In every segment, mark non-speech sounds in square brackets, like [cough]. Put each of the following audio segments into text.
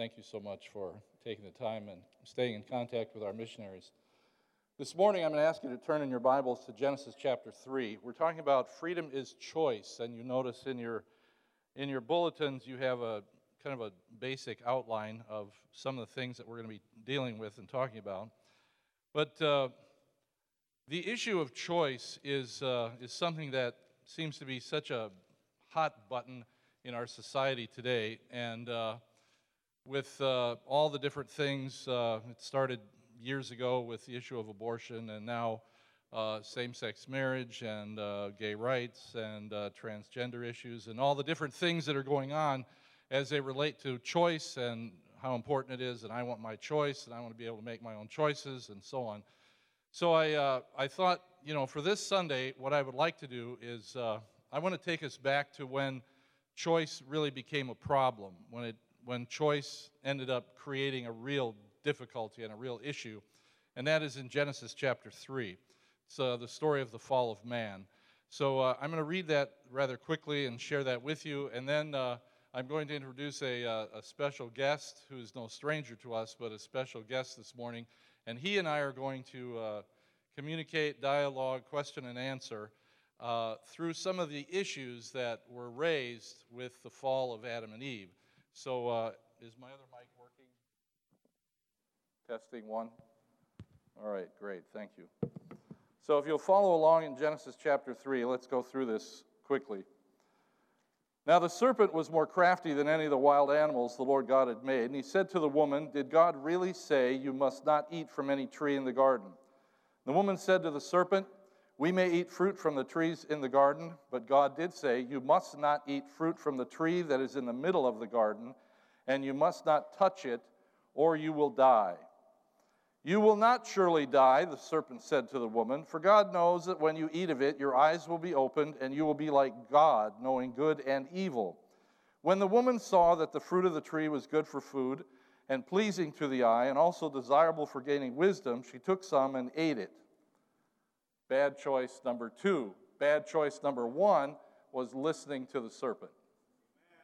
thank you so much for taking the time and staying in contact with our missionaries. This morning, I'm going to ask you to turn in your Bibles to Genesis chapter 3. We're talking about freedom is choice, and you notice in your, in your bulletins you have a kind of a basic outline of some of the things that we're going to be dealing with and talking about. But uh, the issue of choice is, uh, is something that seems to be such a hot button in our society today. And uh, with uh, all the different things, uh, it started years ago with the issue of abortion, and now uh, same sex marriage and uh, gay rights and uh, transgender issues, and all the different things that are going on as they relate to choice and how important it is, and I want my choice, and I want to be able to make my own choices, and so on. So I, uh, I thought, you know, for this Sunday, what I would like to do is I want to take us back to when choice really became a problem, when, it, when choice ended up creating a real difficulty and a real issue, and that is in Genesis chapter 3. It's uh, the story of the fall of man. So uh, I'm going to read that rather quickly and share that with you, and then uh, I'm going to introduce a, uh, a special guest who is no stranger to us, but a special guest this morning. And he and I are going to uh, communicate, dialogue, question, and answer uh, through some of the issues that were raised with the fall of Adam and Eve. So, uh, is my other mic working? Testing one. All right, great, thank you. So, if you'll follow along in Genesis chapter 3, let's go through this quickly. Now the serpent was more crafty than any of the wild animals the Lord God had made. And he said to the woman, Did God really say, You must not eat from any tree in the garden? The woman said to the serpent, We may eat fruit from the trees in the garden, but God did say, You must not eat fruit from the tree that is in the middle of the garden, and you must not touch it, or you will die. You will not surely die, the serpent said to the woman, for God knows that when you eat of it, your eyes will be opened, and you will be like God, knowing good and evil. When the woman saw that the fruit of the tree was good for food, and pleasing to the eye, and also desirable for gaining wisdom, she took some and ate it. Bad choice number two. Bad choice number one was listening to the serpent,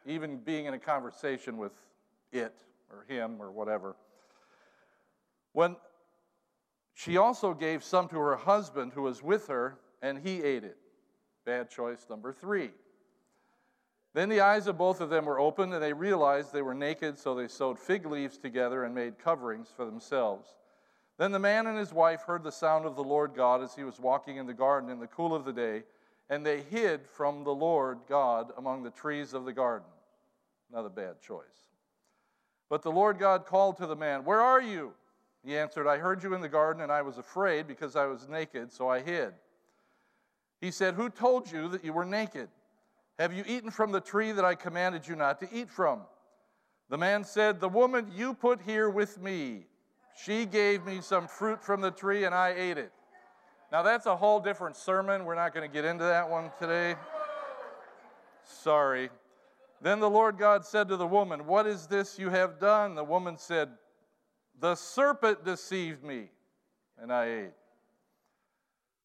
even being in a conversation with it or him or whatever. When she also gave some to her husband who was with her, and he ate it. Bad choice number three. Then the eyes of both of them were opened, and they realized they were naked, so they sewed fig leaves together and made coverings for themselves. Then the man and his wife heard the sound of the Lord God as he was walking in the garden in the cool of the day, and they hid from the Lord God among the trees of the garden. Another bad choice. But the Lord God called to the man, Where are you? He answered, I heard you in the garden, and I was afraid because I was naked, so I hid. He said, Who told you that you were naked? Have you eaten from the tree that I commanded you not to eat from? The man said, The woman you put here with me, she gave me some fruit from the tree, and I ate it. Now, that's a whole different sermon. We're not going to get into that one today. Sorry. Then the Lord God said to the woman, What is this you have done? The woman said, the serpent deceived me, and I ate.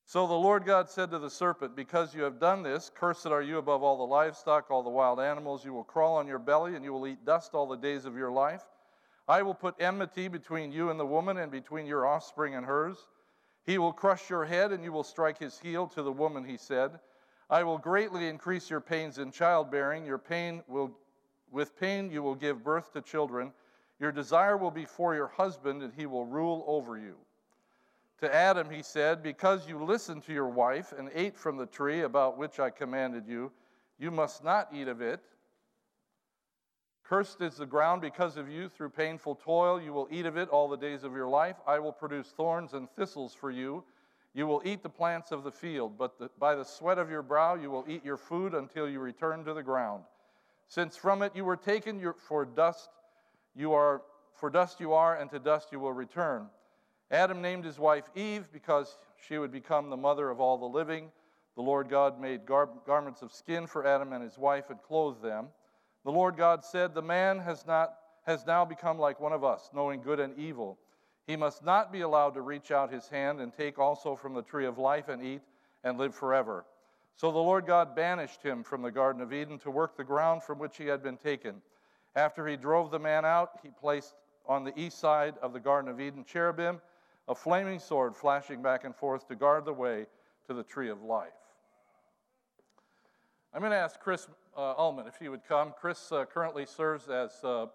So the Lord God said to the serpent, Because you have done this, cursed are you above all the livestock, all the wild animals. You will crawl on your belly, and you will eat dust all the days of your life. I will put enmity between you and the woman, and between your offspring and hers. He will crush your head, and you will strike his heel. To the woman, he said, I will greatly increase your pains in childbearing. Your pain will, with pain, you will give birth to children. Your desire will be for your husband, and he will rule over you. To Adam, he said, Because you listened to your wife and ate from the tree about which I commanded you, you must not eat of it. Cursed is the ground because of you. Through painful toil, you will eat of it all the days of your life. I will produce thorns and thistles for you. You will eat the plants of the field, but the, by the sweat of your brow you will eat your food until you return to the ground. Since from it you were taken your, for dust, you are, for dust you are, and to dust you will return. Adam named his wife Eve because she would become the mother of all the living. The Lord God made gar- garments of skin for Adam and his wife and clothed them. The Lord God said, The man has, not, has now become like one of us, knowing good and evil. He must not be allowed to reach out his hand and take also from the tree of life and eat and live forever. So the Lord God banished him from the Garden of Eden to work the ground from which he had been taken. After he drove the man out, he placed on the east side of the Garden of Eden cherubim, a flaming sword flashing back and forth to guard the way to the tree of life. I'm going to ask Chris uh, Ullman if he would come. Chris uh, currently serves as uh,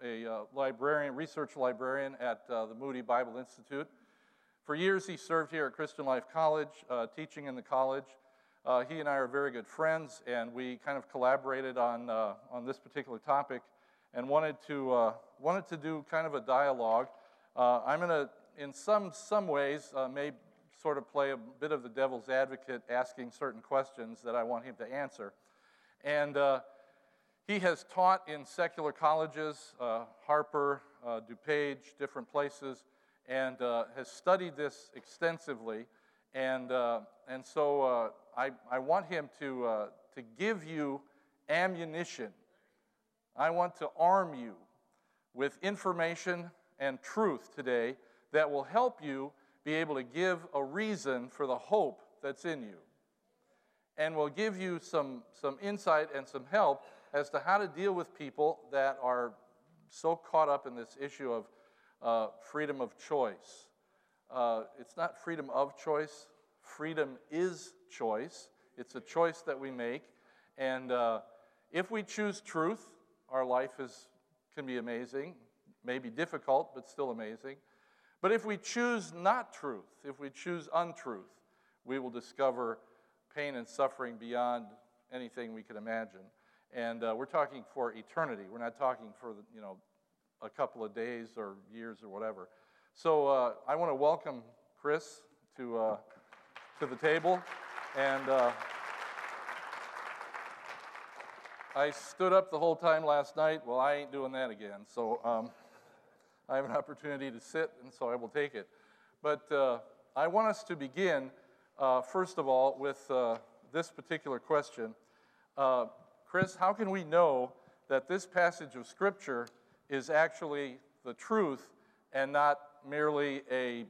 a uh, librarian, research librarian at uh, the Moody Bible Institute. For years, he served here at Christian Life College, uh, teaching in the college. he and I are very good friends, and we kind of collaborated on, on this particular topic and wanted to, wanted to do kind of a dialogue. I'm going to, in some, some ways, may sort of play a bit of the devil's advocate, asking certain questions that I want him to answer. And uh, he has taught in secular colleges, uh, Harper, uh, DuPage, different places, and uh, has studied this extensively. And, uh, and so uh, I, I want him to, to give you ammunition. I want to arm you with information and truth today that will help you be able to give a reason for the hope that's in you. And we'll give you some, some insight and some help as to how to deal with people that are so caught up in this issue of uh, freedom of choice. Uh, it's not freedom of choice, freedom is choice. It's a choice that we make. And uh, if we choose truth, our life is, can be amazing, maybe difficult, but still amazing. But if we choose not truth, if we choose untruth, we will discover pain and suffering beyond anything we could imagine. And uh, we're talking for eternity. We're not talking for, you know, a couple of days or years or whatever. So uh, I want to welcome Chris to, uh, to the table. And uh, I stood up the whole time last night. Well, I ain't doing that again. So um, I have an opportunity to sit, and so I will take it. But uh, I want us to begin, uh, first of all, with this particular question. Chris, how can we know that this passage of Scripture is actually the truth and not merely a,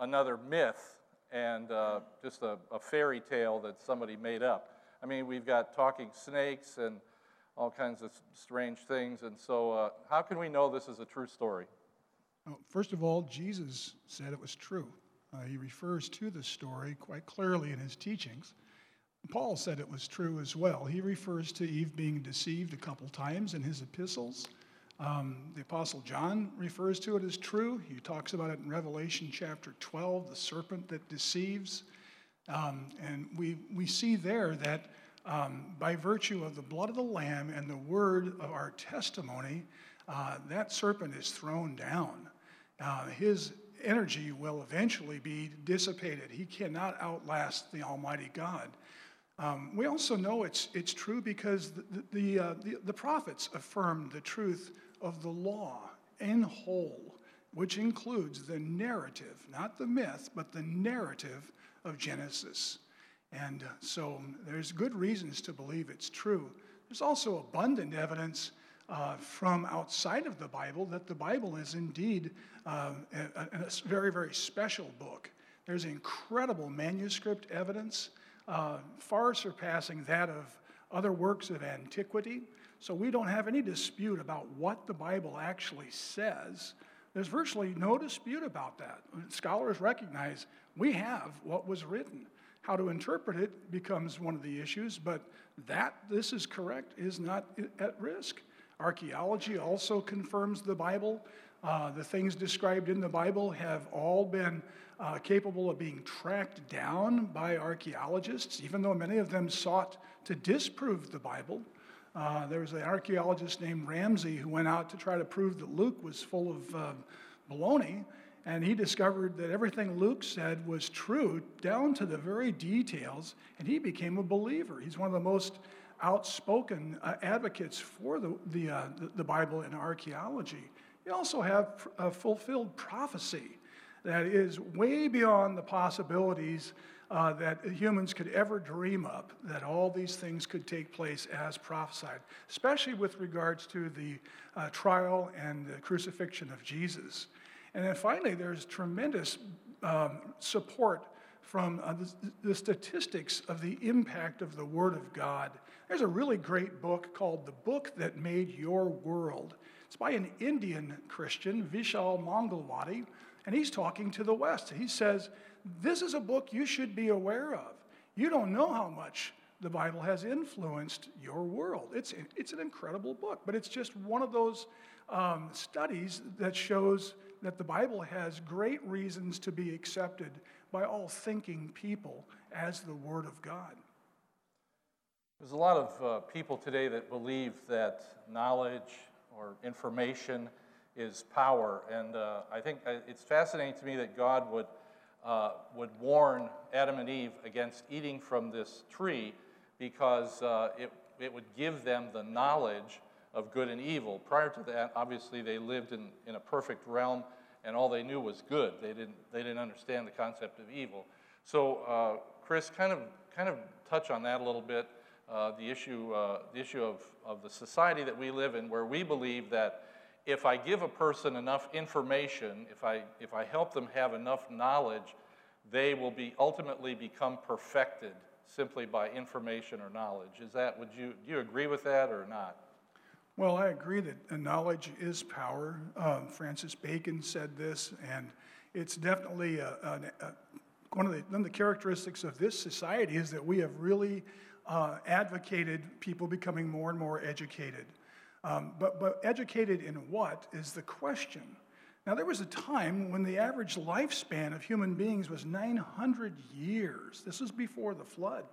another myth and uh, just a, a fairy tale that somebody made up? I mean, we've got talking snakes and all kinds of strange things. And so, uh, how can we know this is a true story? First of all, Jesus said it was true. Uh, he refers to the story quite clearly in his teachings. Paul said it was true as well. He refers to Eve being deceived a couple times in his epistles. Um, the Apostle John refers to it as true. He talks about it in Revelation chapter 12, the serpent that deceives. Um, and we, we see there that um, by virtue of the blood of the Lamb and the word of our testimony, uh, that serpent is thrown down. Uh, his energy will eventually be dissipated. He cannot outlast the Almighty God. Um, we also know it's, it's true because the, the, uh, the, the prophets affirmed the truth of the law in whole, which includes the narrative, not the myth, but the narrative of Genesis. And so there's good reasons to believe it's true. There's also abundant evidence uh, from outside of the Bible that the Bible is indeed uh, a, a, very, very special book. There's incredible manuscript evidence uh, far surpassing that of other works of antiquity. So we don't have any dispute about what the Bible actually says. There's virtually no dispute about that. Scholars recognize we have what was written. How to interpret it becomes one of the issues, but that this is correct is not at risk. Archaeology also confirms the Bible. Uh, the things described in the Bible have all been uh, capable of being tracked down by archaeologists, even though many of them sought to disprove the Bible. Uh, there was an archaeologist named Ramsay who went out to try to prove that Luke was full of uh, baloney, and he discovered that everything Luke said was true down to the very details, and he became a believer. He's one of the most outspoken uh, advocates for the, the, uh, the, Bible and archaeology. You also have a fulfilled prophecy that is way beyond the possibilities uh, that humans could ever dream up, that all these things could take place as prophesied, especially with regards to the uh, trial and the crucifixion of Jesus. And then finally, there's tremendous um, support from uh, the, the, statistics of the impact of the Word of God There's a really great book called The Book That Made Your World. It's by an Indian Christian, Vishal Mangalwadi, and he's talking to the West. He says, This is a book you should be aware of. You don't know how much the Bible has influenced your world. It's, it's an incredible book, but it's just one of those um, studies that shows that the Bible has great reasons to be accepted by all thinking people as the Word of God. There's a lot of uh, people today that believe that knowledge or information is power. And uh, I think uh, it's fascinating to me that God would, uh, would warn Adam and Eve against eating from this tree because uh, it, it would give them the knowledge of good and evil. Prior to that, obviously, they lived in, in a perfect realm and all they knew was good. They didn't, they didn't understand the concept of evil. So, uh, Chris, kind of, kind of touch on that a little bit uh, the issue, uh, the issue of, of the society that we live in, where we believe that if I give a person enough information, if I, if I help them have enough knowledge, they will be ultimately become perfected simply by information or knowledge. Is that, would you, do you agree with that or not? Well, I agree that knowledge is power. Um, Francis Bacon said this, and it's definitely a, a, a, one, of the, one of the characteristics of this society is that we have really uh, advocated people becoming more and more educated. Um, but, but educated in what is the question? Now, there was a time when the average lifespan of human beings was 900 years. This was before the flood.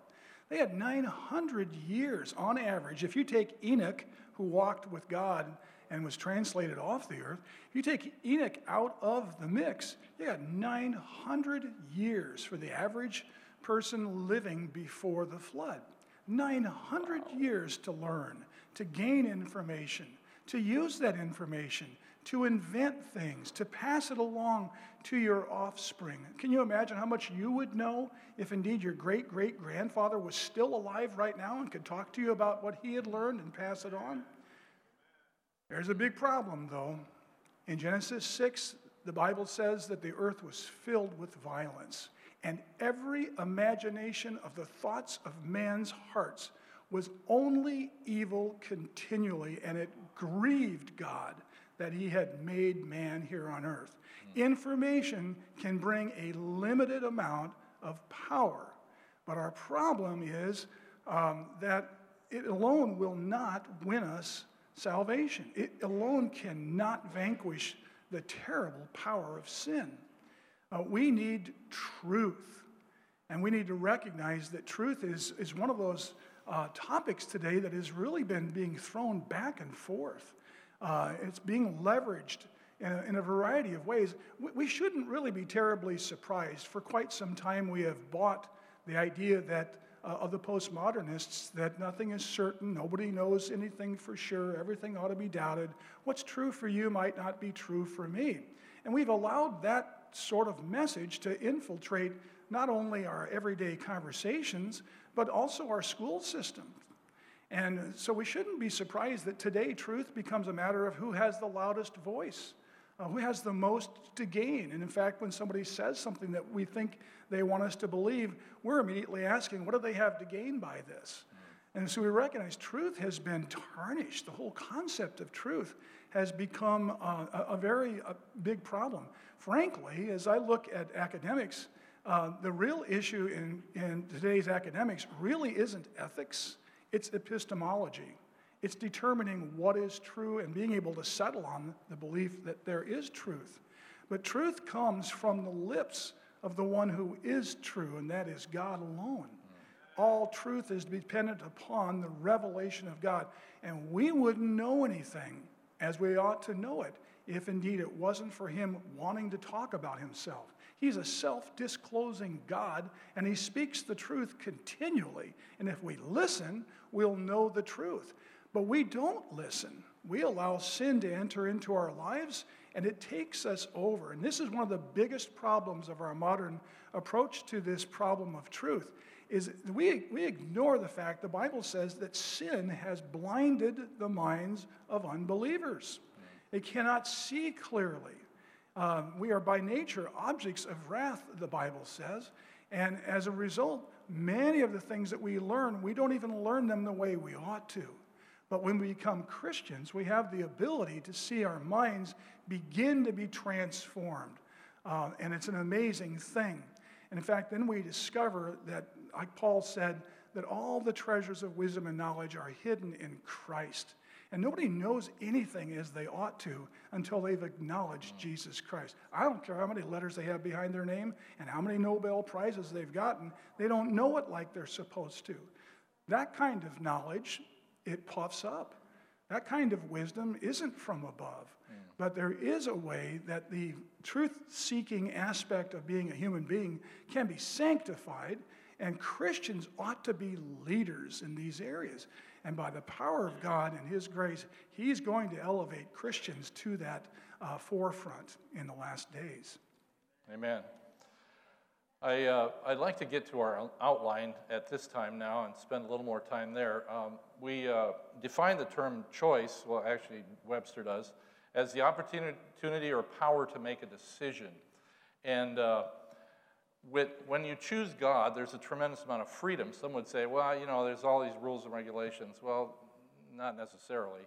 They had 900 years on average. If you take Enoch, who walked with God and was translated off the earth, if you take Enoch out of the mix, you got 900 years for the average person living before the flood. 900 years to learn, to gain information, to use that information, to invent things, to pass it along to your offspring. Can you imagine how much you would know if indeed your great great grandfather was still alive right now and could talk to you about what he had learned and pass it on? There's a big problem, though. In Genesis 6, the Bible says that the earth was filled with violence and every imagination of the thoughts of man's hearts was only evil continually, and it grieved God that he had made man here on earth. Information can bring a limited amount of power, but our problem is um, that it alone will not win us salvation. It alone cannot vanquish the terrible power of sin. Uh, we need truth. And we need to recognize that truth is, is one of those uh, topics today that has really been being thrown back and forth. Uh, it's being leveraged in a, in a variety of ways. We, we, shouldn't really be terribly surprised. For quite some time, we have bought the idea that uh, of the postmodernists that nothing is certain, nobody knows anything for sure, everything ought to be doubted. What's true for you might not be true for me. And we've allowed that sort of message to infiltrate not only our everyday conversations, but also our school system. And so we shouldn't be surprised that today truth becomes a matter of who has the loudest voice, uh, who has the most to gain. And in fact, when somebody says something that we think they want us to believe, we're immediately asking, what do they have to gain by this? And so we recognize truth has been tarnished. The whole concept of truth has become a, a, very a big problem. Frankly, as I look at academics, uh, the real issue in, in today's academics really isn't ethics, it's epistemology. It's determining what is true and being able to settle on the belief that there is truth. But truth comes from the lips of the one who is true, and that is God alone. All truth is dependent upon the revelation of God. And we wouldn't know anything as we ought to know it if indeed it wasn't for him wanting to talk about himself. He's a self disclosing God, and he speaks the truth continually. And if we listen, we'll know the truth. But we don't listen. We allow sin to enter into our lives, and it takes us over. And this is one of the biggest problems of our modern approach to this problem of truth is we, we ignore the fact the Bible says that sin has blinded the minds of unbelievers. They cannot see clearly. Um, we are by nature objects of wrath, the Bible says. And as a result, many of the things that we learn, we don't even learn them the way we ought to. But when we become Christians, we have the ability to see our minds begin to be transformed. Uh, and it's an amazing thing. And in fact, then we discover that, like Paul said, that all the treasures of wisdom and knowledge are hidden in Christ. And nobody knows anything as they ought to until they've acknowledged Jesus Christ. I don't care how many letters they have behind their name and how many Nobel Prizes they've gotten, they don't know it like they're supposed to. That kind of knowledge, it puffs up. That kind of wisdom isn't from above. But there is a way that the truth seeking aspect of being a human being can be sanctified, and Christians ought to be leaders in these areas. And by the power of God and His grace, He's going to elevate Christians to that uh, forefront in the last days. Amen. I, uh, I'd like to get to our outline at this time now and spend a little more time there. Um, we uh, define the term choice, well, actually, Webster does, as the opportunity or power to make a decision. And uh, with, when you choose God, there's a tremendous amount of freedom. Some would say, well, you know, there's all these rules and regulations. Well, not necessarily.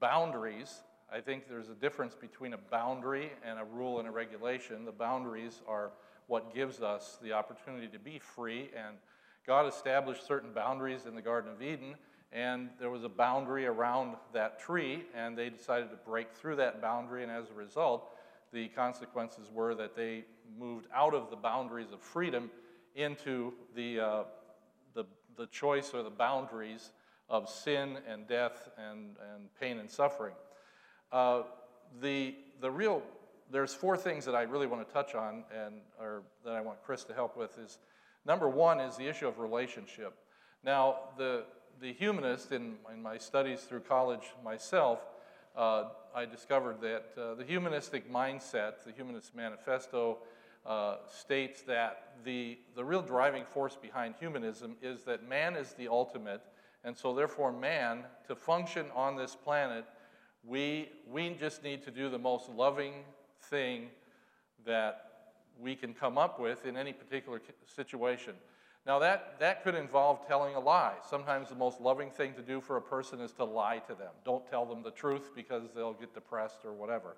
Boundaries, I think there's a difference between a boundary and a rule and a regulation. The boundaries are what gives us the opportunity to be free, and God established certain boundaries in the Garden of Eden, and there was a boundary around that tree, and they decided to break through that boundary, and as a result, the consequences were that they moved out of the boundaries of freedom into the, uh, the, the choice or the boundaries of sin and death and, and pain and suffering. Uh, the, the real, there's four things that I really want to touch on and or that I want Chris to help with is number one is the issue of relationship. Now, the, the humanist in, in my studies through college myself, uh, I discovered that uh, the humanistic mindset, the Humanist Manifesto, uh, states that the, the real driving force behind humanism is that man is the ultimate, and so therefore, man, to function on this planet, we, we just need to do the most loving thing that we can come up with in any particular situation. Now, that, that could involve telling a lie. Sometimes the most loving thing to do for a person is to lie to them. Don't tell them the truth because they'll get depressed or whatever.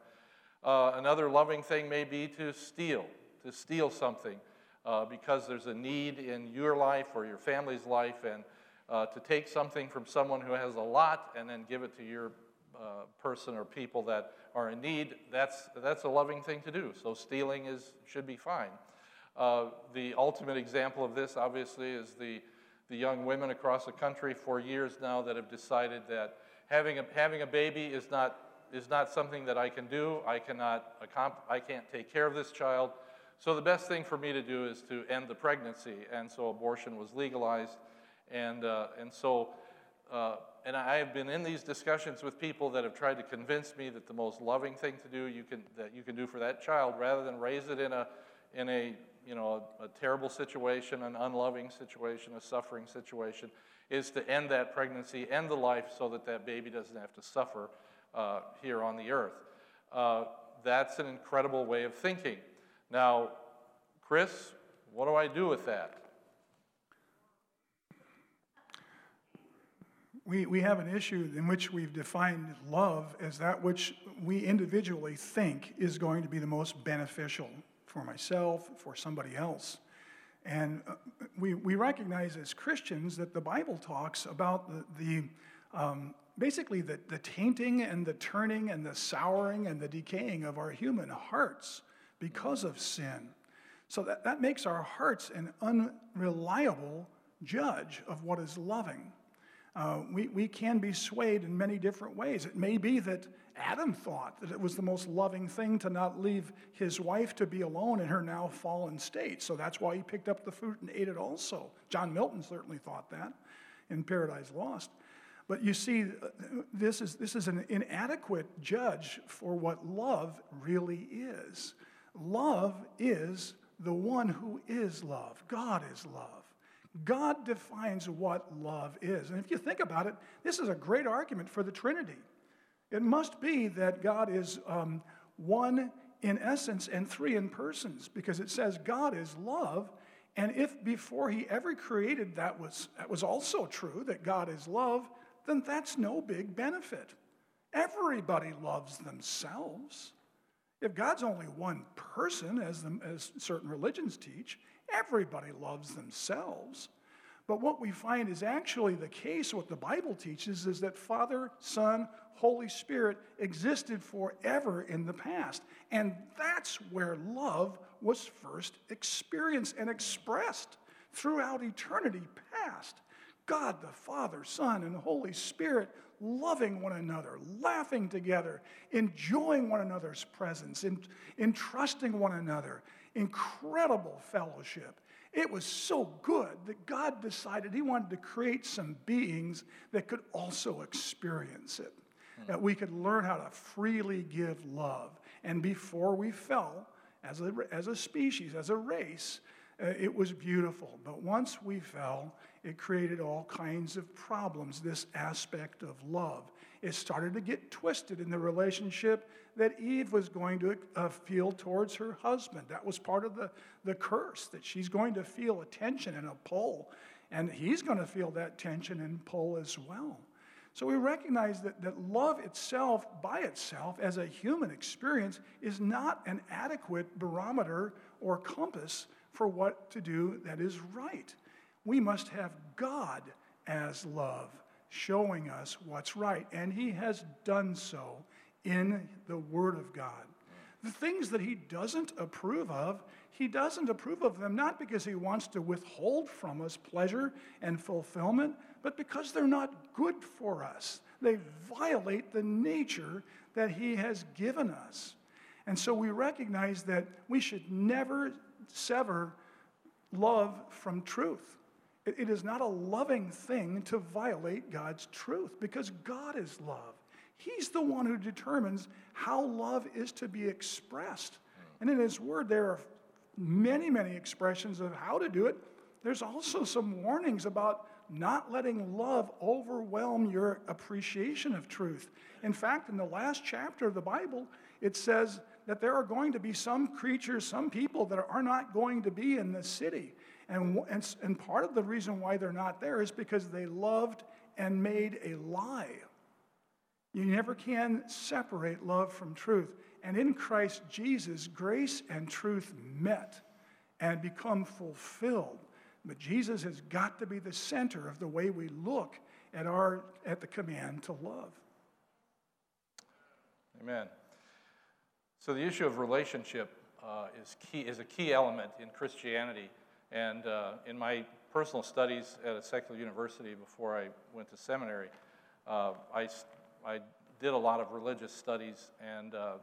Uh, another loving thing may be to steal, to steal something uh, because there's a need in your life or your family's life, and uh, to take something from someone who has a lot and then give it to your uh, person or people that are in need, that's, that's a loving thing to do. So stealing is, should be fine. Uh, the ultimate example of this, obviously, is the, the young women across the country for years now that have decided that having a, having a baby is not, is not something that I can do. I, cannot, I can't take care of this child. So the best thing for me to do is to end the pregnancy. And so abortion was legalized. And, uh, and so, uh, and I have been in these discussions with people that have tried to convince me that the most loving thing to do you can, that you can do for that child, rather than raise it in a, in a you know, a, a terrible situation, an unloving situation, a suffering situation, is to end that pregnancy, end the life so that that baby doesn't have to suffer uh, here on the earth. Uh, that's an incredible way of thinking. Now, Chris, what do I do with that? We, we have an issue in which we've defined love as that which we individually think is going to be the most beneficial for myself, for somebody else. And uh, we, we recognize as Christians that the Bible talks about the, the um, basically the, the tainting and the turning and the souring and the decaying of our human hearts because of sin. So that, that makes our hearts an unreliable judge of what is loving. Uh, we, we can be swayed in many different ways. It may be that Adam thought that it was the most loving thing to not leave his wife to be alone in her now fallen state. So that's why he picked up the fruit and ate it also. John Milton certainly thought that in Paradise Lost. But you see, this is, this is an inadequate judge for what love really is. Love is the one who is love. God is love. God defines what love is. And if you think about it, this is a great argument for the Trinity. It must be that God is um, one in essence and three in persons because it says God is love And if before he ever created that was, that was also true, that God is love, then that's no big benefit. Everybody loves themselves. If God's only one person, as, the, as certain religions teach, everybody loves themselves. But what we find is actually the case, what the Bible teaches, is that Father, Son, Holy Spirit existed forever in the past. And that's where love was first experienced and expressed throughout eternity past. God the Father, Son, and Holy Spirit loving one another, laughing together, enjoying one another's presence, and entrusting one another, incredible fellowship. It was so good that God decided He wanted to create some beings that could also experience it, that we could learn how to freely give love. And before we fell, as a, as a species, as a race, uh, it was beautiful. But once we fell, it created all kinds of problems, this aspect of love. It started to get twisted in the relationship that Eve was going to uh, feel towards her husband. That was part of the, the curse, that she's going to feel a tension and a pull, and he's going to feel that tension and pull as well. So we recognize that, that love itself, by itself, as a human experience, is not an adequate barometer or compass for what to do that is right. We must have God as love, showing us what's right, and He has done so in the Word of God. The things that He doesn't approve of, He doesn't approve of them not because He wants to withhold from us pleasure and fulfillment, but because they're not good for us. They violate the nature that He has given us. And so we recognize that we should never sever love from truth. It is not a loving thing to violate God's truth because God is love. He's the one who determines how love is to be expressed. And in His Word, there are many, many expressions of how to do it. There's also some warnings about not letting love overwhelm your appreciation of truth. In fact, in the last chapter of the Bible, it says that there are going to be some creatures, some people that are not going to be in the city. And, and, and part of the reason why they're not there is because they loved and made a lie. You never can separate love from truth. And in Christ Jesus, grace and truth met and become fulfilled. But Jesus has got to be the center of the way we look at, our, at the command to love. Amen. So the issue of relationship uh, is, key, is a key element in Christianity. And uh, in my personal studies at a secular university before I went to seminary, uh, I, I did a lot of religious studies and uh,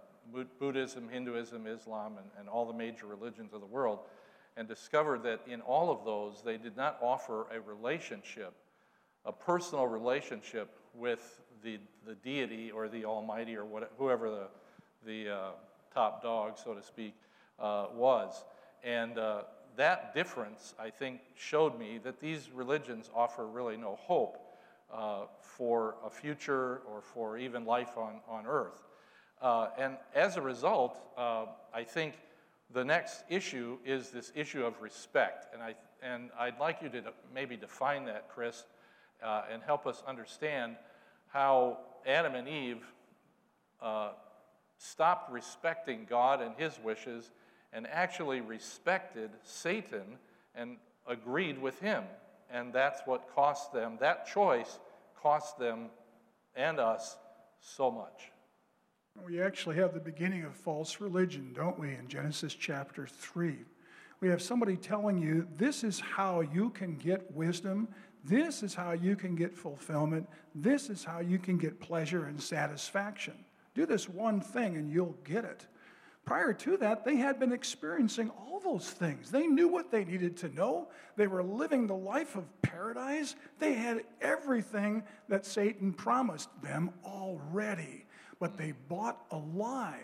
Buddhism, Hinduism, Islam, and, and all the major religions of the world and discovered that in all of those, they did not offer a relationship, a personal relationship with the, the deity or the Almighty or what, whoever the, the uh, top dog, so to speak, uh, was. And uh, that difference, I think, showed me that these religions offer really no hope uh, for a future or for even life on, on earth. Uh, and as a result, uh, I think the next issue is this issue of respect. And, I, and I'd like you to maybe define that, Chris, uh, and help us understand how Adam and Eve uh, stopped respecting God and his wishes and actually respected Satan and agreed with him. And that's what cost them, that choice cost them and us so much. We actually have the beginning of false religion, don't we, in Genesis chapter 3. We have somebody telling you this is how you can get wisdom, this is how you can get fulfillment, this is how you can get pleasure and satisfaction. Do this one thing and you'll get it. Prior to that, they had been experiencing all those things. They knew what they needed to know. They were living the life of paradise. They had everything that Satan promised them already but they bought a lie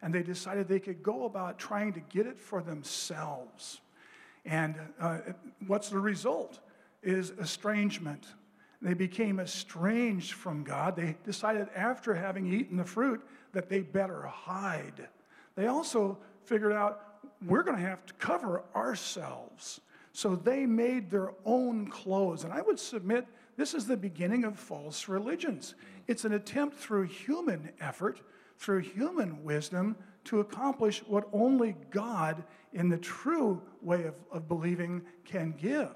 and they decided they could go about trying to get it for themselves. And uh, what's the result? Is estrangement. They became estranged from God. They decided after having eaten the fruit that they better hide. They also figured out we're going to have to cover ourselves. So they made their own clothes. And I would submit this is the beginning of false religions. It's an attempt through human effort, through human wisdom, to accomplish what only God, in the true way of, of believing, can give.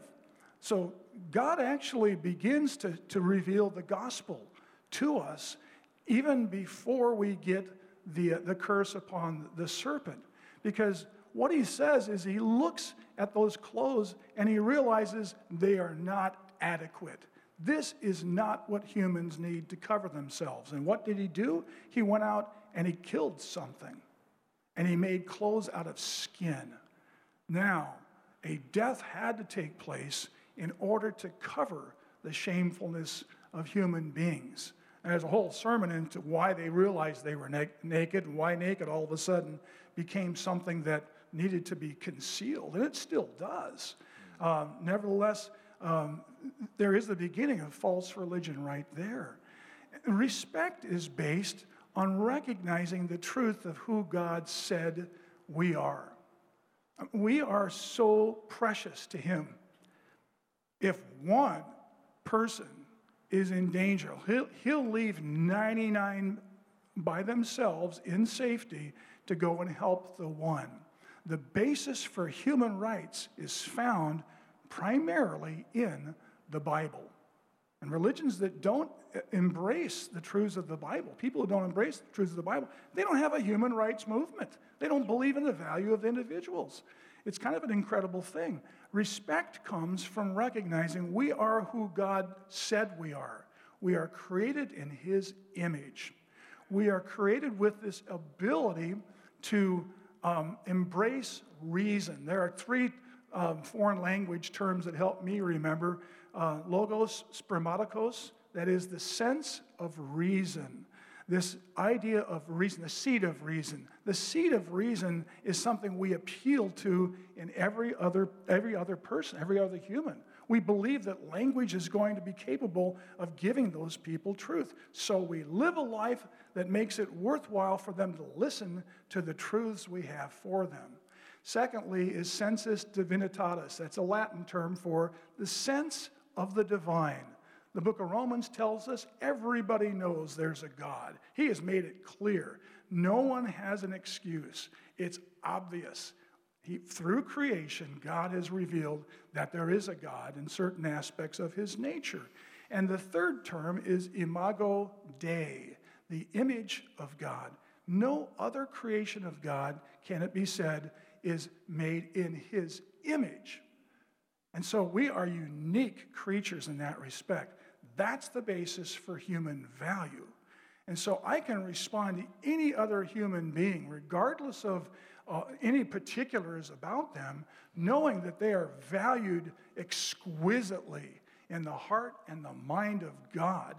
So God actually begins to, to reveal the gospel to us even before we get the, the curse upon the serpent. Because what he says is he looks at those clothes and he realizes they are not adequate. This is not what humans need to cover themselves. And what did he do? He went out and he killed something. And he made clothes out of skin. Now, a death had to take place in order to cover the shamefulness of human beings. And there's a whole sermon into why they realized they were na- naked and why naked all of a sudden became something that needed to be concealed. And it still does. Um, nevertheless, um, there is the beginning of false religion right there. Respect is based on recognizing the truth of who God said we are. We are so precious to Him. If one person is in danger, he'll, he'll leave 99 by themselves in safety to go and help the one. The basis for human rights is found primarily in the Bible. And religions that don't embrace the truths of the Bible, people who don't embrace the truths of the Bible, they don't have a human rights movement. They don't believe in the value of individuals. It's kind of an incredible thing. Respect comes from recognizing we are who God said we are. We are created in His image. We are created with this ability to um, embrace reason. There are three um, foreign language terms that help me remember uh, logos spermatikos, that is the sense of reason. This idea of reason, the seed of reason. The seed of reason is something we appeal to in every other, every other person, every other human. We believe that language is going to be capable of giving those people truth. So we live a life that makes it worthwhile for them to listen to the truths we have for them. Secondly, is sensus divinitatis. That's a Latin term for the sense of the divine. The book of Romans tells us everybody knows there's a God. He has made it clear. No one has an excuse. It's obvious. He, through creation, God has revealed that there is a God in certain aspects of his nature. And the third term is imago Dei, the image of God. No other creation of God, can it be said, is made in his image. And so we are unique creatures in that respect. That's the basis for human value. And so I can respond to any other human being, regardless of uh, any particulars about them, knowing that they are valued exquisitely in the heart and the mind of God,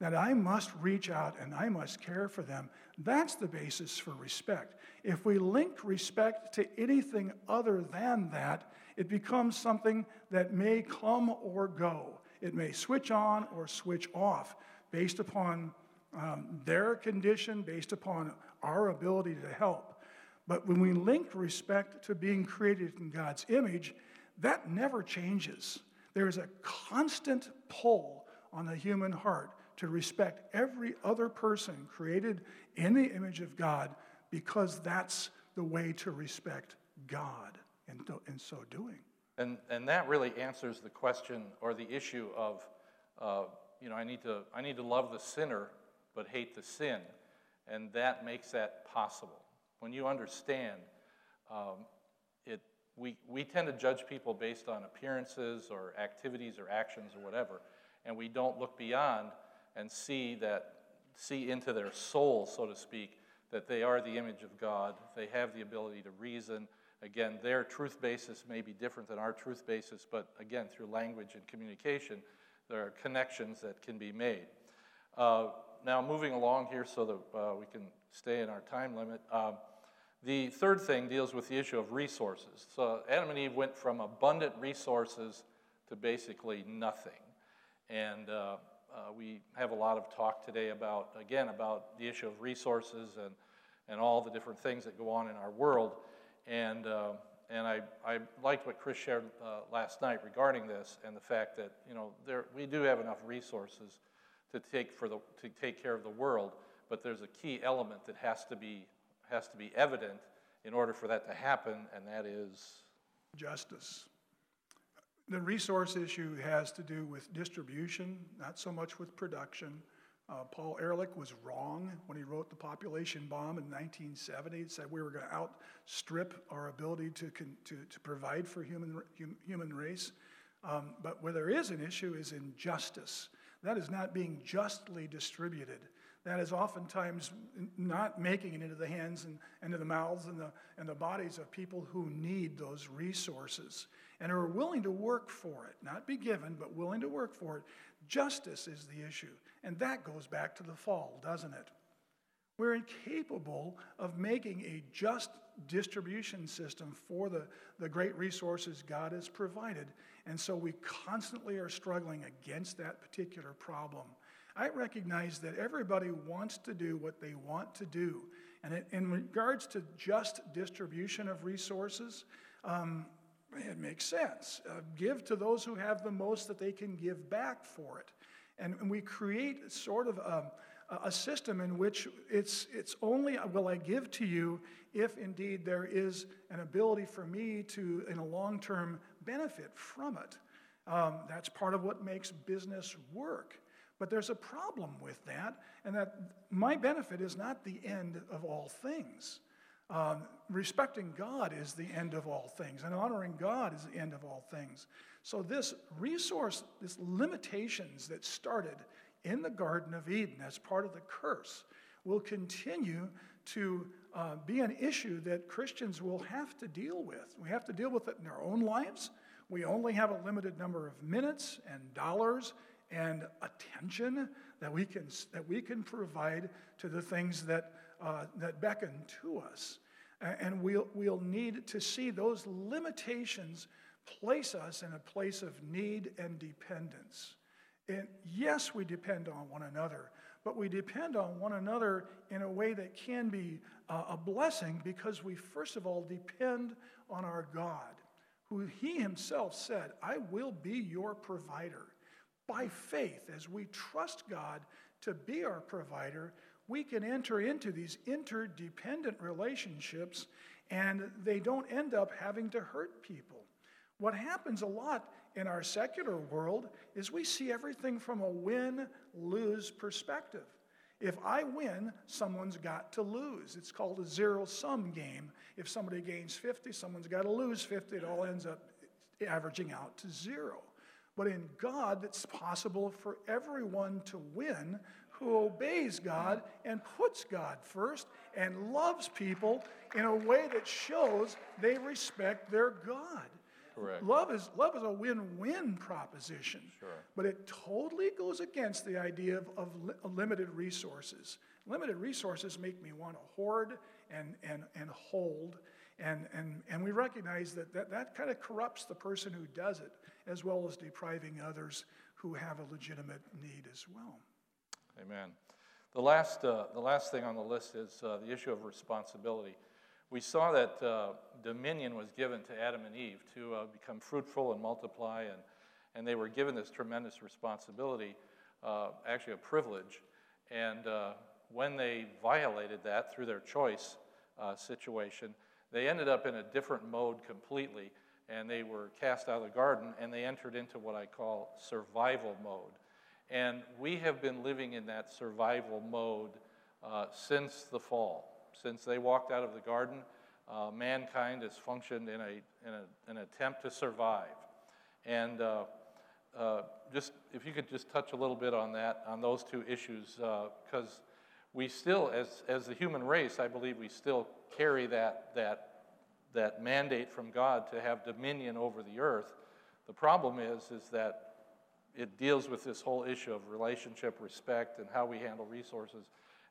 that I must reach out and I must care for them. That's the basis for respect. If we link respect to anything other than that, it becomes something that may come or go. It may switch on or switch off based upon um, their condition, based upon our ability to help. But when we link respect to being created in God's image, that never changes. There's a constant pull on the human heart to respect every other person created in the image of God because that's the way to respect God in, in so doing. And, and that really answers the question or the issue of, uh, you know, I need, to, I need to love the sinner but hate the sin. And that makes that possible. When you understand, um, it, we, we tend to judge people based on appearances or activities or actions or whatever, and we don't look beyond and see that, see into their soul, so to speak, that they are the image of God. They have the ability to reason. Again, their truth basis may be different than our truth basis, but again, through language and communication, there are connections that can be made. Uh, now, moving along here so that uh, we can stay in our time limit. Um, the third thing deals with the issue of resources. So, Adam and Eve went from abundant resources to basically nothing. And uh, uh, we have a lot of talk today about, again, about the issue of resources and, and all the different things that go on in our world. And, uh, and I, I liked what Chris shared uh, last night regarding this and the fact that, you know, there, we do have enough resources to take, for the, to take care of the world, but there's a key element that has to be, has to be evident in order for that to happen, and that is Justice. The resource issue has to do with distribution, not so much with production. Uh, Paul Ehrlich was wrong when he wrote the population bomb in 1970. He said we were going to outstrip our ability to, con- to, to provide for human, hum, human race. Um, but where there is an issue is in justice. That is not being justly distributed. That is oftentimes not making it into the hands and into the mouths and the, and the bodies of people who need those resources and are willing to work for it, not be given, but willing to work for it. Justice is the issue. And that goes back to the fall, doesn't it? We're incapable of making a just distribution system for the, the great resources God has provided. And so we constantly are struggling against that particular problem. I recognize that everybody wants to do what they want to do. And in regards to just distribution of resources, um, it makes sense. Uh, give to those who have the most that they can give back for it. And, and we create sort of a, a system in which it's, it's only will I give to you if indeed there is an ability for me to, in a long term, benefit from it. Um, that's part of what makes business work. But there's a problem with that, and that my benefit is not the end of all things. Um, respecting God is the end of all things, and honoring God is the end of all things. So, this resource, this limitations that started in the Garden of Eden as part of the curse, will continue to uh, be an issue that Christians will have to deal with. We have to deal with it in our own lives. We only have a limited number of minutes and dollars and attention that we can, that we can provide to the things that, uh, that beckon to us. And we'll, we'll need to see those limitations place us in a place of need and dependence. And yes, we depend on one another, but we depend on one another in a way that can be uh, a blessing because we, first of all, depend on our God, who He Himself said, I will be your provider. By faith, as we trust God to be our provider, we can enter into these interdependent relationships and they don't end up having to hurt people. What happens a lot in our secular world is we see everything from a win lose perspective. If I win, someone's got to lose. It's called a zero sum game. If somebody gains 50, someone's got to lose 50. It all ends up averaging out to zero. But in God, it's possible for everyone to win who obeys God and puts God first and loves people in a way that shows they respect their God. Correct. Love is, love is a win win proposition. Sure. But it totally goes against the idea of, of li- limited resources. Limited resources make me want to hoard and, and, and hold. And, and, and we recognize that, that that kind of corrupts the person who does it, as well as depriving others who have a legitimate need as well. Amen. The last, uh, the last thing on the list is uh, the issue of responsibility. We saw that uh, dominion was given to Adam and Eve to uh, become fruitful and multiply, and, and they were given this tremendous responsibility, uh, actually a privilege. And uh, when they violated that through their choice situation, they ended up in a different mode completely, and they were cast out of the garden, and they entered into what I call survival mode. And we have been living in that survival mode uh, since the fall. Since they walked out of the garden, uh, mankind has functioned in, a, in a, an attempt to survive. And uh, uh just if you could just touch a little bit on that, on those two issues, because uh, we still, as, as the human race, I believe we still carry that, that, that mandate from God to have dominion over the earth. The problem is, is that it deals with this whole issue of relationship, respect, and how we handle resources.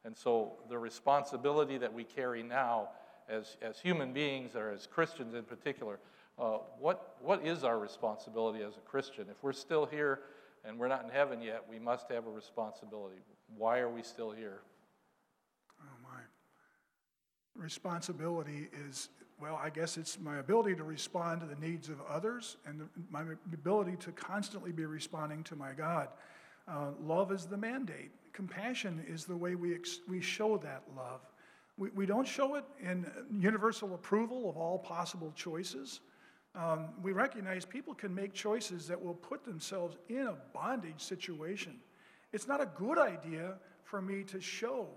And so the responsibility that we carry now as, as human beings, or as Christians in particular, uh, what, what is our responsibility as a Christian? If we're still here and we're not in heaven yet, we must have a responsibility. Why are we still here? Oh, my. Responsibility is well, I guess it's my ability to respond to the needs of others and my ability to constantly be responding to my God. Uh, love is the mandate. Compassion is the way we, ex- we show that love. We, we don't show it in universal approval of all possible choices. Um, we recognize people can make choices that will put themselves in a bondage situation. It's not a good idea for me to show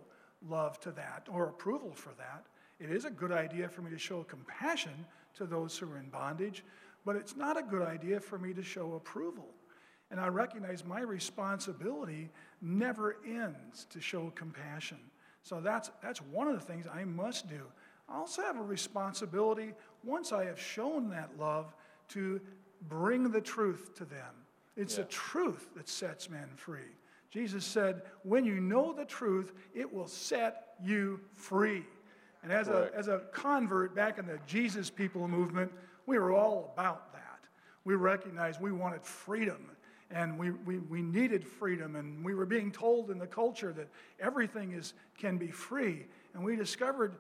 love to that or approval for that. It is a good idea for me to show compassion to those who are in bondage, but it's not a good idea for me to show approval. And I recognize my responsibility never ends to show compassion. So that's, that's one of the things I must do. I also have a responsibility, once I have shown that love, to bring the truth to them. It's Yeah. the truth that sets men free. Jesus said, When you know the truth, it will set you free. And as a, as a convert back in the Jesus people movement, we were all about that. We recognized we wanted freedom and we, we, we needed freedom. And we were being told in the culture that everything is, can be free. And we discovered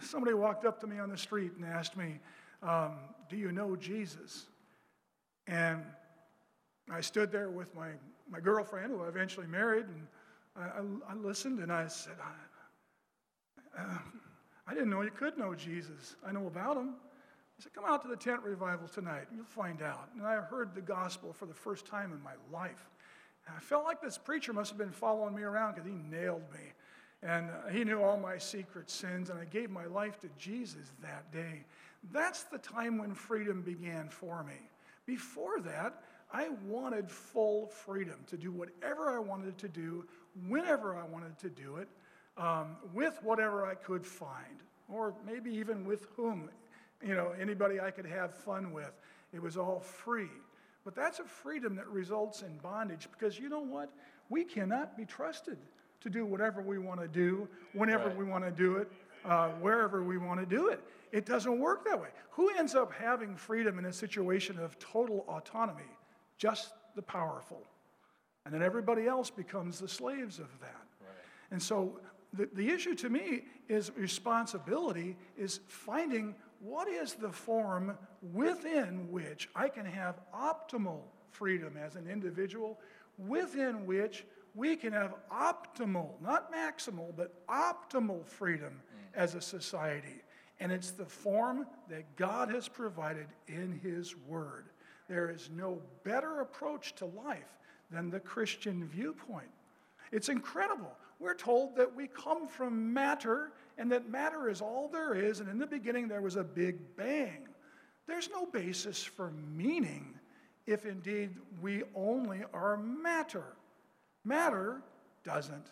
somebody walked up to me on the street and asked me, um, Do you know Jesus? And I stood there with my, my girlfriend, who I eventually married, and I, I, I listened and I said, I, uh, I didn't know you could know Jesus. I know about him. He said, Come out to the tent revival tonight, and you'll find out. And I heard the gospel for the first time in my life. And I felt like this preacher must have been following me around because he nailed me. And uh, he knew all my secret sins, and I gave my life to Jesus that day. That's the time when freedom began for me. Before that, I wanted full freedom to do whatever I wanted to do, whenever I wanted to do it, um, with whatever I could find, or maybe even with whom, you know, anybody I could have fun with. It was all free. But that's a freedom that results in bondage because you know what? We cannot be trusted to do whatever we want to do, whenever Right. we want to do it, uh, wherever we want to do it. It doesn't work that way. Who ends up having freedom in a situation of total autonomy? Just the powerful. And then everybody else becomes the slaves of that. And so the, the issue to me is responsibility is finding what is the form within which I can have optimal freedom as an individual, within which we can have optimal, not maximal, but optimal freedom mm. as a society. And it's the form that God has provided in His Word. There is no better approach to life than the Christian viewpoint. It's incredible. We're told that we come from matter and that matter is all there is, and in the beginning there was a big bang. There's no basis for meaning if indeed we only are matter. Matter doesn't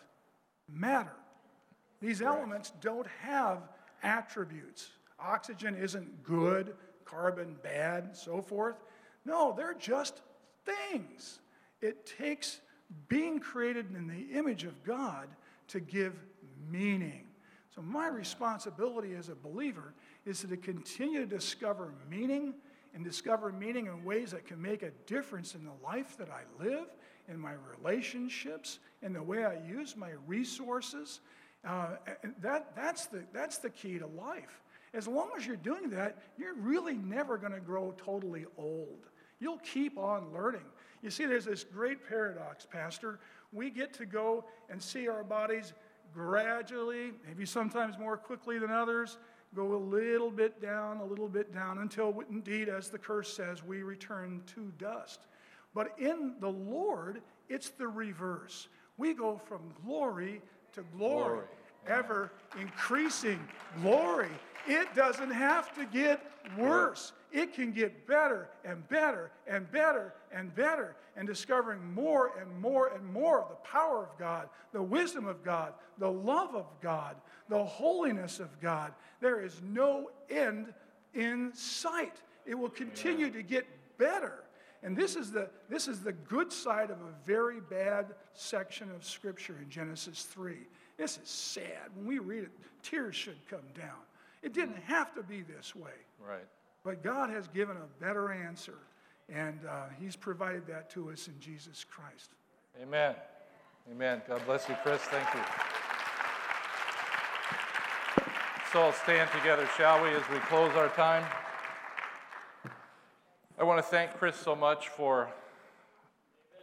matter. These elements don't have attributes. Oxygen isn't good, carbon bad, so forth. No, they're just things. It takes being created in the image of God to give meaning. So, my responsibility as a believer is to continue to discover meaning and discover meaning in ways that can make a difference in the life that I live, in my relationships, in the way I use my resources. Uh, that, that's, the, that's the key to life. As long as you're doing that, you're really never going to grow totally old. You'll keep on learning. You see, there's this great paradox, Pastor. We get to go and see our bodies gradually, maybe sometimes more quickly than others, go a little bit down, a little bit down, until indeed, as the curse says, we return to dust. But in the Lord, it's the reverse. We go from glory to glory, Glory. ever increasing glory. It doesn't have to get worse. It can get better and better and better and better, and discovering more and more and more of the power of God, the wisdom of God, the love of God, the holiness of God. There is no end in sight. It will continue to get better. And this is, the, this is the good side of a very bad section of Scripture in Genesis 3. This is sad. When we read it, tears should come down. It didn't mm. have to be this way. Right. But God has given a better answer, and uh, He's provided that to us in Jesus Christ. Amen. Amen. God bless you, Chris. Thank you. Let's all stand together, shall we, as we close our time? I want to thank Chris so much for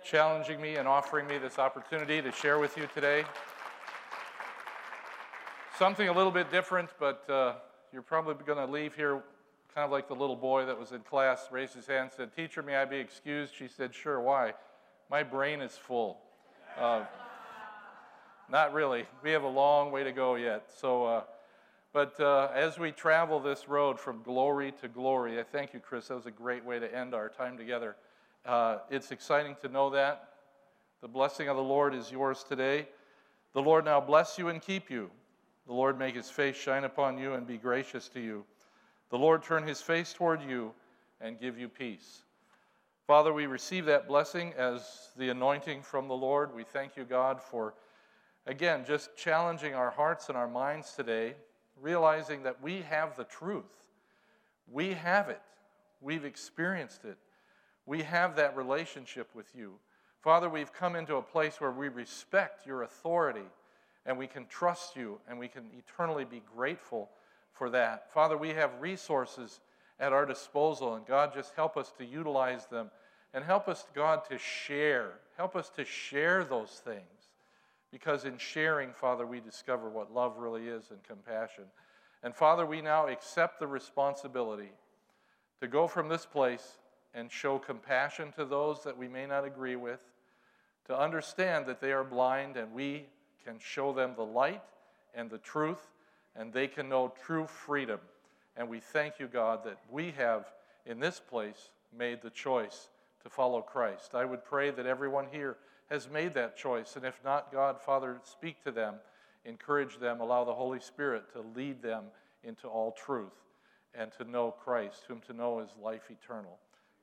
challenging me and offering me this opportunity to share with you today. Something a little bit different, but uh, you're probably going to leave here kind of like the little boy that was in class, raised his hand, said, Teacher, may I be excused? She said, Sure, why? My brain is full. Uh, [laughs] not really. We have a long way to go yet. So, uh, but uh, as we travel this road from glory to glory, I thank you, Chris. That was a great way to end our time together. Uh, it's exciting to know that. The blessing of the Lord is yours today. The Lord now bless you and keep you. The Lord make his face shine upon you and be gracious to you. The Lord turn his face toward you and give you peace. Father, we receive that blessing as the anointing from the Lord. We thank you, God, for, again, just challenging our hearts and our minds today, realizing that we have the truth. We have it, we've experienced it. We have that relationship with you. Father, we've come into a place where we respect your authority and we can trust you and we can eternally be grateful for that. Father, we have resources at our disposal, and God, just help us to utilize them and help us, God, to share. Help us to share those things. Because in sharing, Father, we discover what love really is and compassion. And Father, we now accept the responsibility to go from this place and show compassion to those that we may not agree with, to understand that they are blind and we can show them the light and the truth, and they can know true freedom. And we thank you, God, that we have in this place made the choice to follow Christ. I would pray that everyone here has made that choice. And if not, God, Father, speak to them, encourage them, allow the Holy Spirit to lead them into all truth and to know Christ, whom to know is life eternal.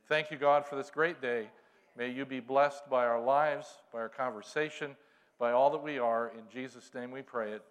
Thank you, God, for this great day. May you be blessed by our lives, by our conversation, by all that we are. In Jesus' name we pray it.